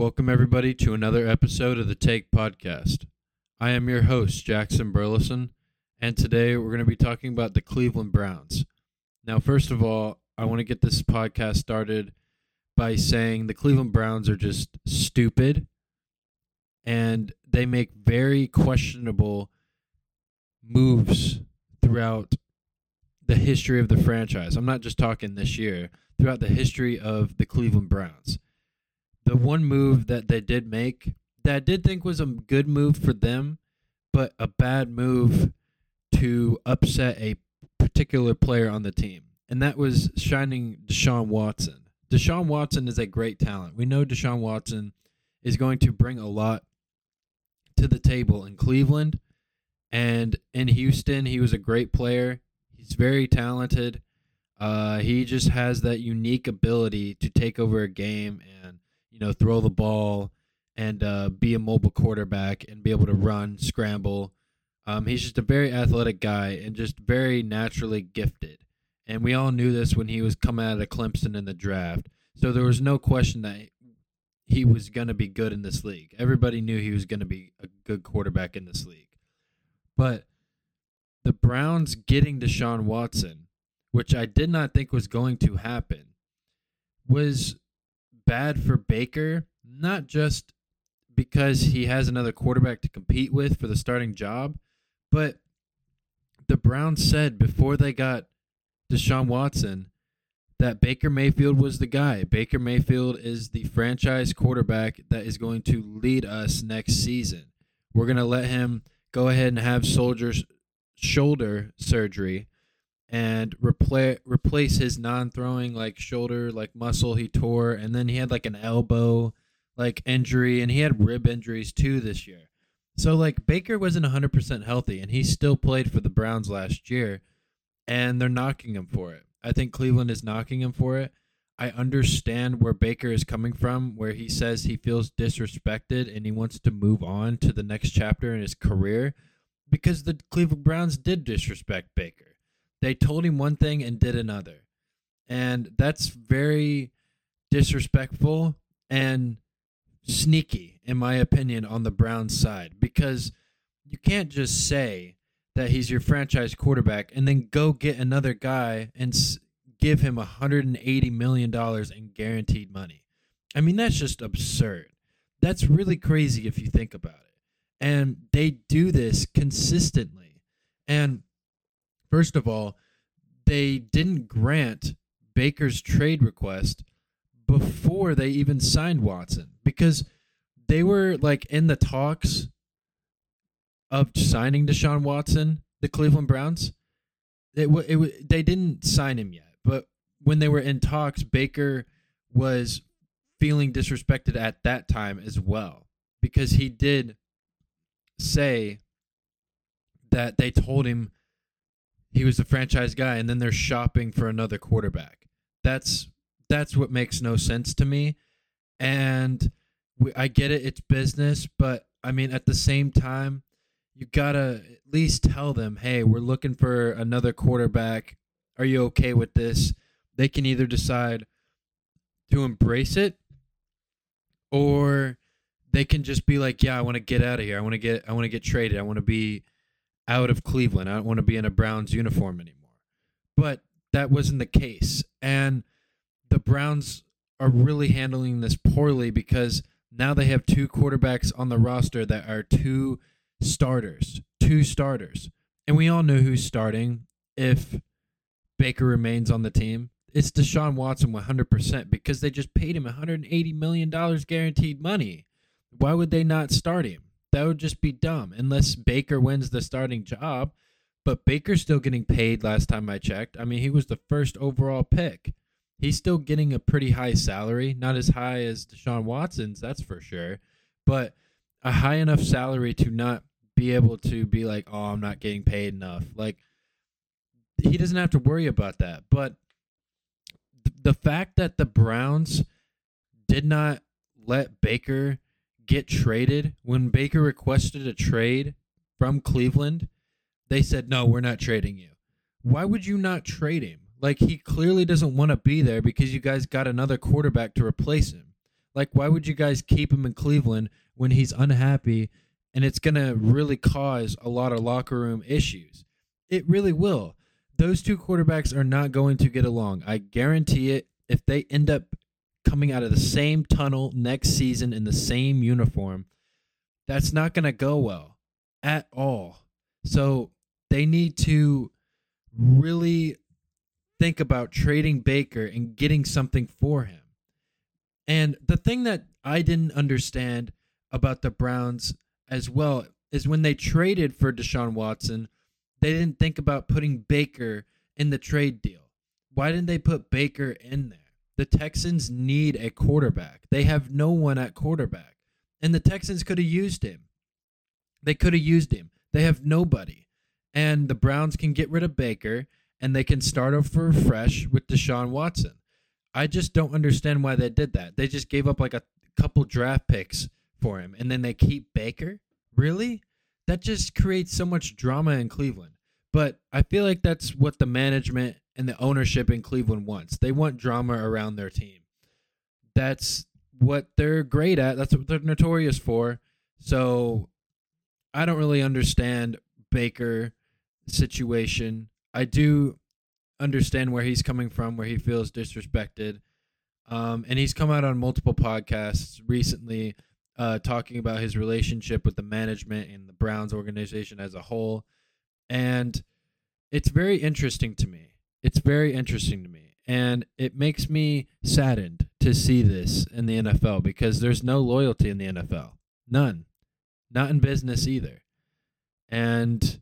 Welcome, everybody, to another episode of the Take Podcast. I am your host, Jackson Burleson, and today we're going to be talking about the Cleveland Browns. Now, first of all, I want to get this podcast started by saying the Cleveland Browns are just stupid and they make very questionable moves throughout the history of the franchise. I'm not just talking this year, throughout the history of the Cleveland Browns the one move that they did make that I did think was a good move for them, but a bad move to upset a particular player on the team. And that was shining Deshaun Watson. Deshaun Watson is a great talent. We know Deshaun Watson is going to bring a lot to the table in Cleveland and in Houston. He was a great player. He's very talented. Uh, he just has that unique ability to take over a game and you know, throw the ball and uh, be a mobile quarterback and be able to run, scramble. Um, he's just a very athletic guy and just very naturally gifted. And we all knew this when he was coming out of Clemson in the draft. So there was no question that he was going to be good in this league. Everybody knew he was going to be a good quarterback in this league. But the Browns getting Deshaun Watson, which I did not think was going to happen, was bad for Baker, not just because he has another quarterback to compete with for the starting job, but the Browns said before they got Deshaun Watson that Baker Mayfield was the guy. Baker Mayfield is the franchise quarterback that is going to lead us next season. We're going to let him go ahead and have soldiers shoulder surgery and replace replace his non-throwing like shoulder like muscle he tore and then he had like an elbow like injury and he had rib injuries too this year. So like Baker wasn't 100% healthy and he still played for the Browns last year and they're knocking him for it. I think Cleveland is knocking him for it. I understand where Baker is coming from where he says he feels disrespected and he wants to move on to the next chapter in his career because the Cleveland Browns did disrespect Baker they told him one thing and did another. And that's very disrespectful and sneaky, in my opinion, on the Browns side because you can't just say that he's your franchise quarterback and then go get another guy and give him $180 million in guaranteed money. I mean, that's just absurd. That's really crazy if you think about it. And they do this consistently. And First of all, they didn't grant Baker's trade request before they even signed Watson because they were like in the talks of signing Deshaun Watson, the Cleveland Browns. It, it, they didn't sign him yet, but when they were in talks, Baker was feeling disrespected at that time as well because he did say that they told him he was the franchise guy and then they're shopping for another quarterback. That's that's what makes no sense to me. And we, I get it, it's business, but I mean at the same time, you got to at least tell them, "Hey, we're looking for another quarterback. Are you okay with this?" They can either decide to embrace it or they can just be like, "Yeah, I want to get out of here. I want to get I want to get traded. I want to be out of Cleveland. I don't want to be in a Browns uniform anymore. But that wasn't the case. And the Browns are really handling this poorly because now they have two quarterbacks on the roster that are two starters, two starters. And we all know who's starting if Baker remains on the team. It's Deshaun Watson 100% because they just paid him $180 million guaranteed money. Why would they not start him? That would just be dumb unless Baker wins the starting job. But Baker's still getting paid last time I checked. I mean, he was the first overall pick. He's still getting a pretty high salary, not as high as Deshaun Watson's, that's for sure, but a high enough salary to not be able to be like, oh, I'm not getting paid enough. Like, he doesn't have to worry about that. But the fact that the Browns did not let Baker get traded, when Baker requested a trade from Cleveland, they said, no, we're not trading you. Why would you not trade him? Like, he clearly doesn't want to be there because you guys got another quarterback to replace him. Like, why would you guys keep him in Cleveland when he's unhappy and it's going to really cause a lot of locker room issues? It really will. Those two quarterbacks are not going to get along. I guarantee it. If they end up coming out of the same tunnel next season in the same uniform, that's not going to go well at all. So they need to really think about trading Baker and getting something for him. And the thing that I didn't understand about the Browns as well is when they traded for Deshaun Watson, they didn't think about putting Baker in the trade deal. Why didn't they put Baker in there? The Texans need a quarterback. They have no one at quarterback. And the Texans could have used him. They could have used him. They have nobody. And the Browns can get rid of Baker and they can start over fresh with Deshaun Watson. I just don't understand why they did that. They just gave up like a couple draft picks for him and then they keep Baker? Really? That just creates so much drama in Cleveland. But I feel like that's what the management and the ownership in Cleveland wants. They want drama around their team. That's what they're great at. That's what they're notorious for. So I don't really understand Baker situation. I do understand where he's coming from, where he feels disrespected. Um, and he's come out on multiple podcasts recently uh, talking about his relationship with the management and the Browns organization as a whole. And it's very interesting to me. It's very interesting to me. And it makes me saddened to see this in the NFL because there's no loyalty in the NFL. None. Not in business either. And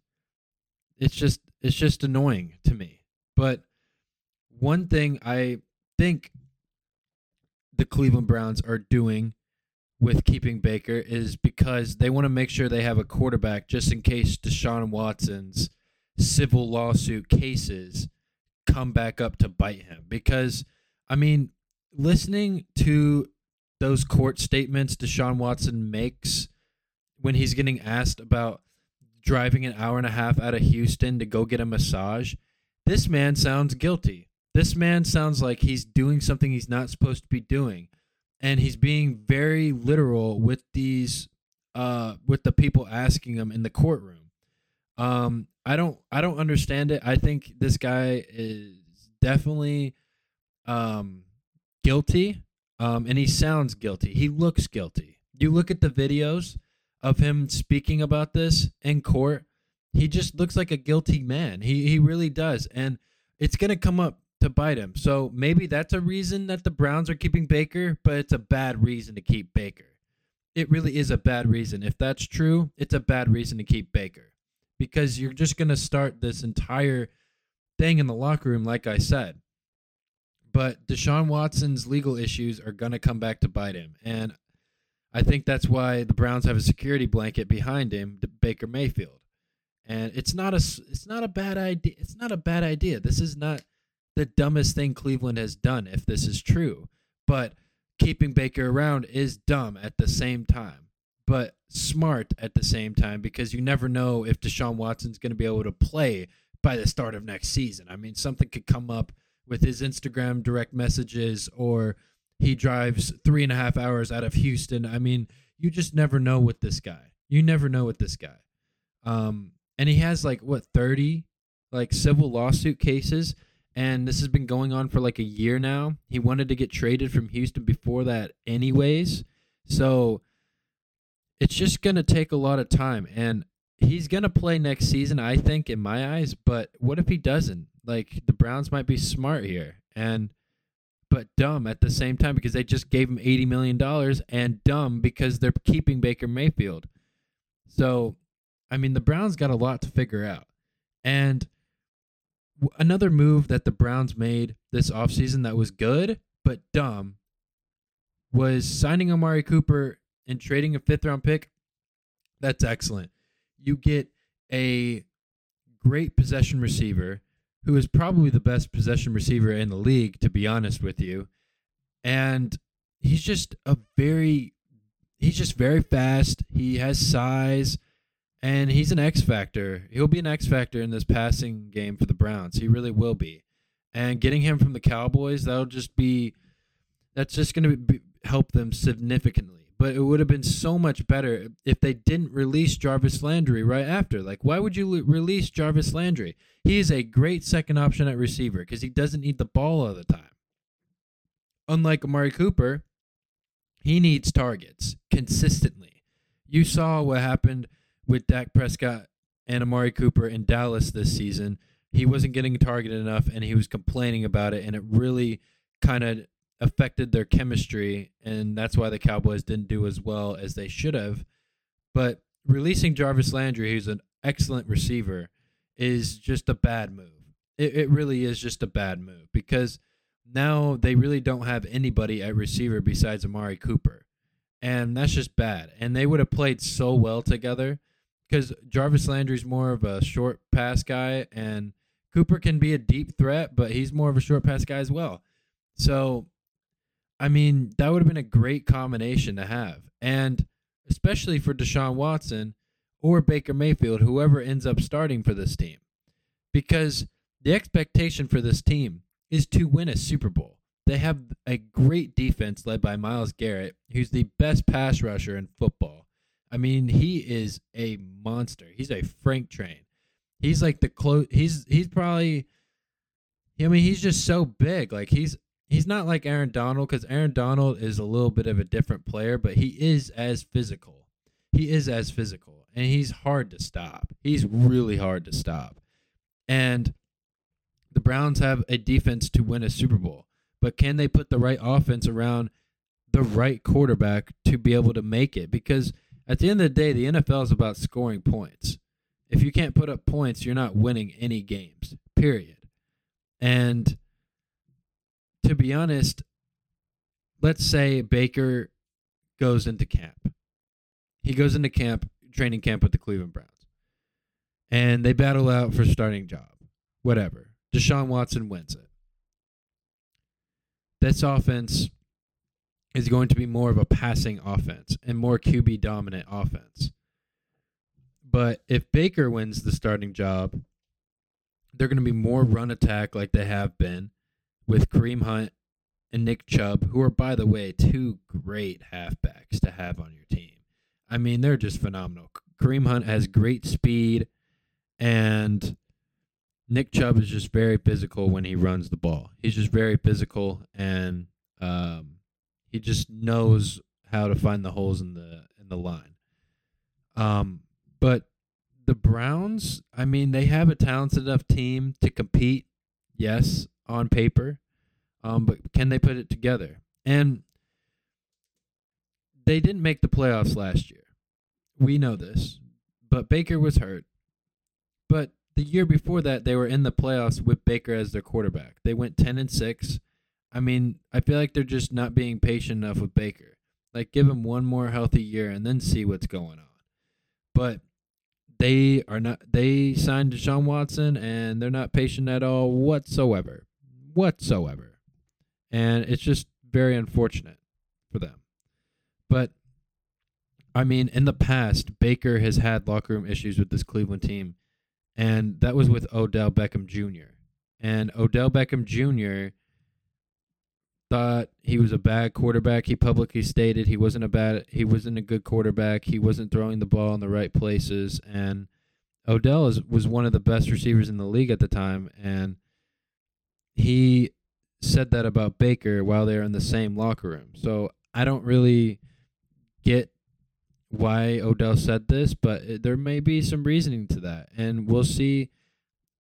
it's just it's just annoying to me. But one thing I think the Cleveland Browns are doing with keeping Baker is because they want to make sure they have a quarterback just in case Deshaun Watson's civil lawsuit cases come back up to bite him. Because, I mean, listening to those court statements Deshaun Watson makes when he's getting asked about driving an hour and a half out of Houston to go get a massage, this man sounds guilty. This man sounds like he's doing something he's not supposed to be doing. And he's being very literal with these uh with the people asking him in the courtroom. Um I don't I don't understand it. I think this guy is definitely um guilty. Um and he sounds guilty. He looks guilty. You look at the videos of him speaking about this in court, he just looks like a guilty man. He he really does, and it's gonna come up to bite him. So maybe that's a reason that the Browns are keeping Baker, but it's a bad reason to keep Baker. It really is a bad reason. If that's true, it's a bad reason to keep Baker because you're just gonna start this entire thing in the locker room, like I said. But Deshaun Watson's legal issues are gonna come back to bite him, and I think that's why the Browns have a security blanket behind him, Baker Mayfield. And it's not a it's not a bad idea. It's not a bad idea. This is not the dumbest thing Cleveland has done if this is true. But keeping Baker around is dumb at the same time, but smart at the same time because you never know if Deshaun Watson's going to be able to play by the start of next season. I mean, something could come up with his Instagram direct messages or he drives three and a half hours out of Houston. I mean, you just never know with this guy. You never know with this guy. Um, and he has like what thirty like civil lawsuit cases, and this has been going on for like a year now. He wanted to get traded from Houston before that, anyways. So it's just gonna take a lot of time, and he's gonna play next season, I think, in my eyes. But what if he doesn't? Like the Browns might be smart here, and but dumb at the same time because they just gave him $80 million and dumb because they're keeping Baker Mayfield. So, I mean, the Browns got a lot to figure out. And another move that the Browns made this offseason that was good but dumb was signing Amari Cooper and trading a fifth round pick. That's excellent. You get a great possession receiver who is probably the best possession receiver in the league, to be honest with you. And he's just a very, he's just very fast. He has size, and he's an X factor. He'll be an X factor in this passing game for the Browns. He really will be. And getting him from the Cowboys, that'll just be, that's just going to help them significantly. But it would have been so much better if they didn't release Jarvis Landry right after. Like, why would you release Jarvis Landry? He is a great second option at receiver because he doesn't need the ball all the time. Unlike Amari Cooper, he needs targets consistently. You saw what happened with Dak Prescott and Amari Cooper in Dallas this season. He wasn't getting targeted enough and he was complaining about it, and it really kind of affected their chemistry, and that's why the Cowboys didn't do as well as they should have. But releasing Jarvis Landry, who's an excellent receiver, is just a bad move. It, it really is just a bad move because now they really don't have anybody at receiver besides Amari Cooper. And that's just bad. And they would have played so well together because Jarvis Landry's more of a short pass guy, and Cooper can be a deep threat, but he's more of a short pass guy as well. So I mean, that would have been a great combination to have. And especially for Deshaun Watson or Baker Mayfield, whoever ends up starting for this team. Because the expectation for this team is to win a Super Bowl. They have a great defense led by Myles Garrett, who's the best pass rusher in football. I mean, he is a monster. He's a Frank train. He's like the close. He's he's probably. I mean, he's just so big. Like he's he's not like Aaron Donald because Aaron Donald is a little bit of a different player, but he is as physical. He is as physical, and he's hard to stop. He's really hard to stop. And the Browns have a defense to win a Super Bowl, but can they put the right offense around the right quarterback to be able to make it? Because at the end of the day, the NFL is about scoring points. If you can't put up points, you're not winning any games, period. And to be honest, let's say Baker goes into camp. He goes into camp, training camp with the Cleveland Browns. And they battle out for starting job. Whatever. Deshaun Watson wins it. This offense is going to be more of a passing offense and more QB dominant offense. But if Baker wins the starting job, they're going to be more run attack like they have been with Kareem Hunt and Nick Chubb, who are, by the way, two great halfbacks to have on your team. I mean, they're just phenomenal. Kareem Hunt has great speed, and Nick Chubb is just very physical when he runs the ball. He's just very physical, and um, he just knows how to find the holes in the in the line. Um, but the Browns, I mean, they have a talented enough team to compete. Yes, on paper, um, but can they put it together? And they didn't make the playoffs last year. We know this, but Baker was hurt. But the year before that, they were in the playoffs with Baker as their quarterback. They went ten and six. I mean, I feel like they're just not being patient enough with Baker. Like, give him one more healthy year and then see what's going on. But they are not. They signed Deshaun Watson, and they're not patient at all whatsoever whatsoever. And it's just very unfortunate for them. But I mean, in the past, Baker has had locker room issues with this Cleveland team, and that was with Odell Beckham Jr. And Odell Beckham Jr. thought he was a bad quarterback. He publicly stated he wasn't a bad he wasn't a good quarterback. He wasn't throwing the ball in the right places and Odell is, was one of the best receivers in the league at the time and he said that about Baker while they were in the same locker room. So I don't really get why Odell said this, but there may be some reasoning to that, and we'll see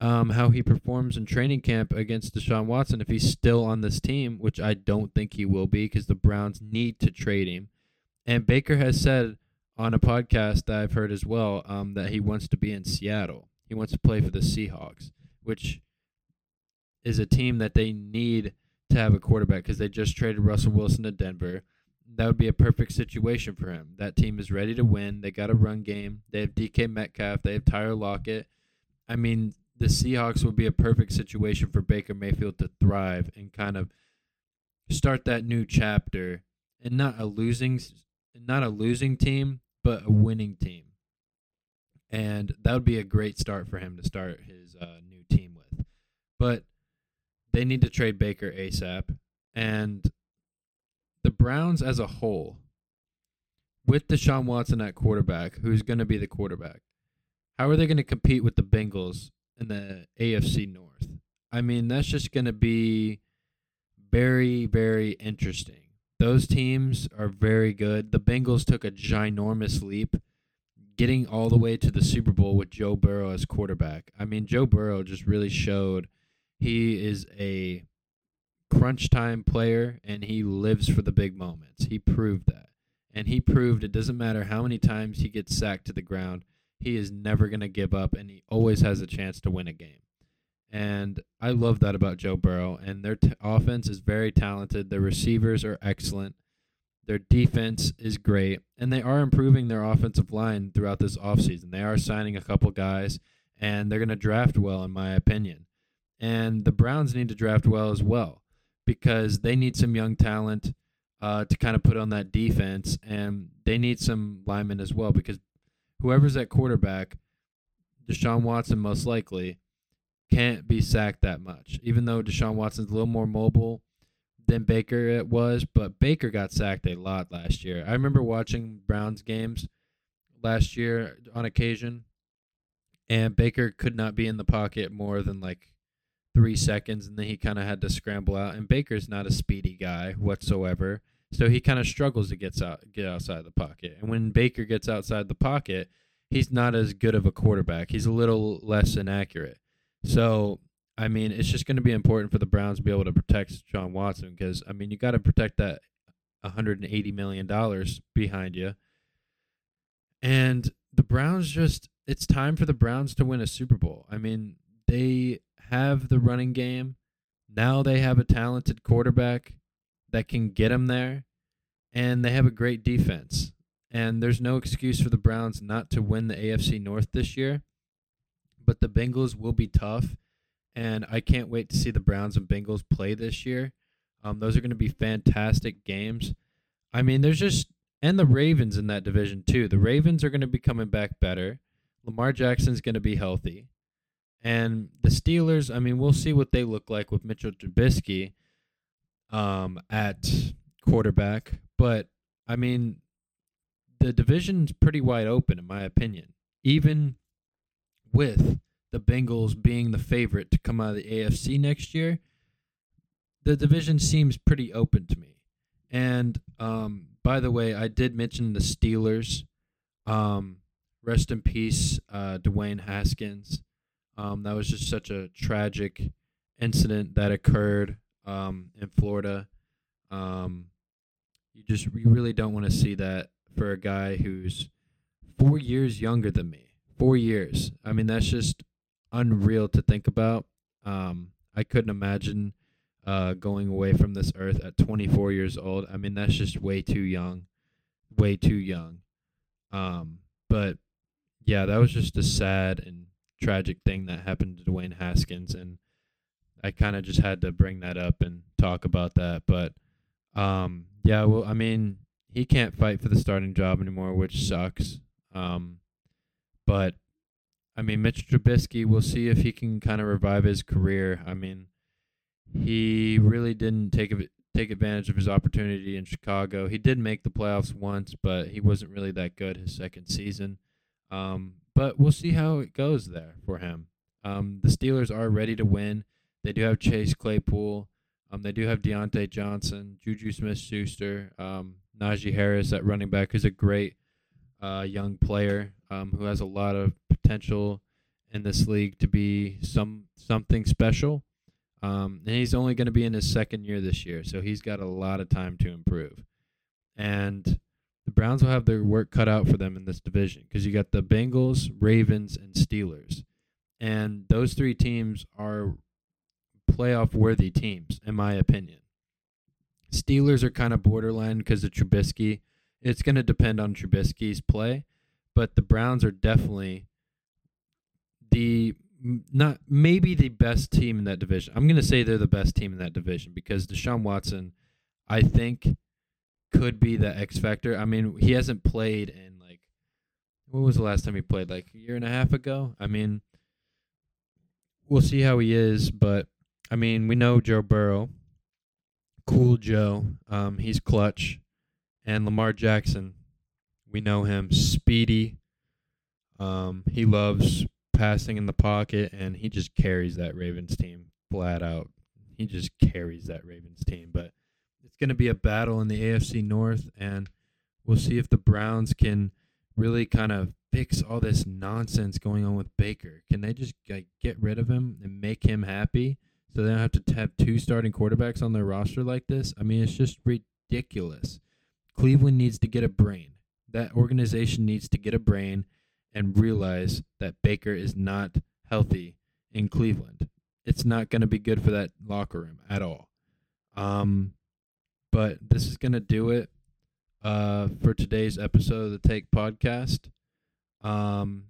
um, how he performs in training camp against Deshaun Watson if he's still on this team, which I don't think he will be because the Browns need to trade him. And Baker has said on a podcast that I've heard as well um, that he wants to be in Seattle. He wants to play for the Seahawks, which is a team that they need to have a quarterback because they just traded Russell Wilson to Denver. That would be a perfect situation for him. That team is ready to win. They got a run game. They have DK Metcalf. They have Tyler Lockett. I mean, the Seahawks would be a perfect situation for Baker Mayfield to thrive and kind of start that new chapter and not a losing not a losing team, but a winning team. And that would be a great start for him to start his uh, new team with. But they need to trade Baker ASAP. And the Browns as a whole, with Deshaun Watson at quarterback, who's going to be the quarterback, how are they going to compete with the Bengals in the AFC North? I mean, that's just going to be very, very interesting. Those teams are very good. The Bengals took a ginormous leap getting all the way to the Super Bowl with Joe Burrow as quarterback. I mean, Joe Burrow just really showed he is a crunch time player and he lives for the big moments. He proved that. And he proved it doesn't matter how many times he gets sacked to the ground, he is never going to give up and he always has a chance to win a game. And I love that about Joe Burrow. And their t- offense is very talented. Their receivers are excellent. Their defense is great. And they are improving their offensive line throughout this offseason. They are signing a couple guys, and they're going to draft well, in my opinion. And the Browns need to draft well as well because they need some young talent uh, to kind of put on that defense. And they need some linemen as well because whoever's at quarterback, Deshaun Watson most likely, can't be sacked that much. Even though Deshaun Watson's a little more mobile than Baker it was, but Baker got sacked a lot last year. I remember watching Browns games last year on occasion, and Baker could not be in the pocket more than like three seconds, and then he kind of had to scramble out. And Baker's not a speedy guy whatsoever, so he kind of struggles to get out get outside the pocket. And when Baker gets outside the pocket, he's not as good of a quarterback. He's a little less inaccurate. So, I mean, it's just going to be important for the Browns to be able to protect John Watson because, I mean, you got to protect that $180 million behind you. And the Browns just, it's time for the Browns to win a Super Bowl. I mean, they have the running game. Now they have a talented quarterback that can get them there. And they have a great defense. And there's no excuse for the Browns not to win the AFC North this year but the Bengals will be tough, and I can't wait to see the Browns and Bengals play this year. Um, those are going to be fantastic games. I mean, there's just and the Ravens in that division too. The Ravens are going to be coming back better. Lamar Jackson's going to be healthy, and the Steelers. I mean, we'll see what they look like with Mitchell Trubisky um, at quarterback, but I mean, the division's pretty wide open in my opinion. Even with the Bengals being the favorite to come out of the AFC next year, the division seems pretty open to me. And um, by the way, I did mention the Steelers. Um, rest in peace, uh, Dwayne Haskins. Um, that was just such a tragic incident that occurred um, in Florida. Um, you just you really don't want to see that for a guy who's four years younger than me four years. I mean, that's just unreal to think about. Um, I couldn't imagine uh, going away from this earth at 24 years old. I mean, that's just way too young, way too young. Um, but yeah, that was just a sad and tragic thing that happened to Dwayne Haskins, and I kind of just had to bring that up and talk about that. But um, yeah, well, I mean, he can't fight for the starting job anymore, which sucks. Um, but I mean, Mitch Trubisky, we'll see if he can kind of revive his career. I mean, he really didn't take take advantage of his opportunity in Chicago. He did make the playoffs once, but he wasn't really that good his second season. Um, but we'll see how it goes there for him. Um, the Steelers are ready to win. They do have Chase Claypool. Um, they do have Diontae Johnson, Juju Smith Schuster, um, Najee Harris at running back, who's a great uh, young player um, who has a lot of potential in this league to be some something special. Um, and he's only going to be in his second year this year, so he's got a lot of time to improve. And the Browns will have their work cut out for them in this division because you got the Bengals, Ravens, and Steelers, and those three teams are playoff worthy teams, in my opinion. Steelers are kind of borderline because of Trubisky it's going to depend on Trubisky's play, but the Browns are definitely the not maybe the best team in that division. I'm going to say they're the best team in that division because Deshaun Watson, I think, could be the X factor. I mean, he hasn't played in like when was the last time he played? Like a year and a half ago. I mean, we'll see how he is, but I mean, we know Joe Burrow Cool Joe. Um, he's clutch, and Lamar Jackson. We know him, speedy. Um, he loves passing in the pocket, and he just carries that Ravens team flat out. He just carries that Ravens team. But it's going to be a battle in the AFC North, and we'll see if the Browns can really kind of fix all this nonsense going on with Baker. Can they just like, get rid of him and make him happy so they don't have to have two starting quarterbacks on their roster like this? I mean, it's just ridiculous. Cleveland needs to get a brain. That organization needs to get a brain and realize that Baker is not healthy in Cleveland. It's not going to be good for that locker room at all. Um, but this is going to do it uh, for today's episode of the Take Podcast. Um,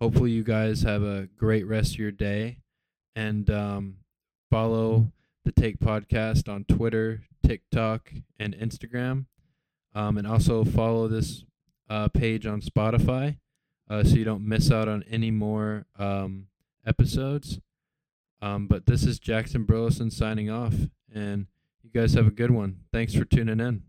hopefully, you guys have a great rest of your day and um, follow the Take Podcast on Twitter, TikTok, and Instagram. Um, and also follow this uh, page on Spotify uh, so you don't miss out on any more um, episodes. Um, but this is Jackson Burleson signing off, and you guys have a good one. Thanks for tuning in.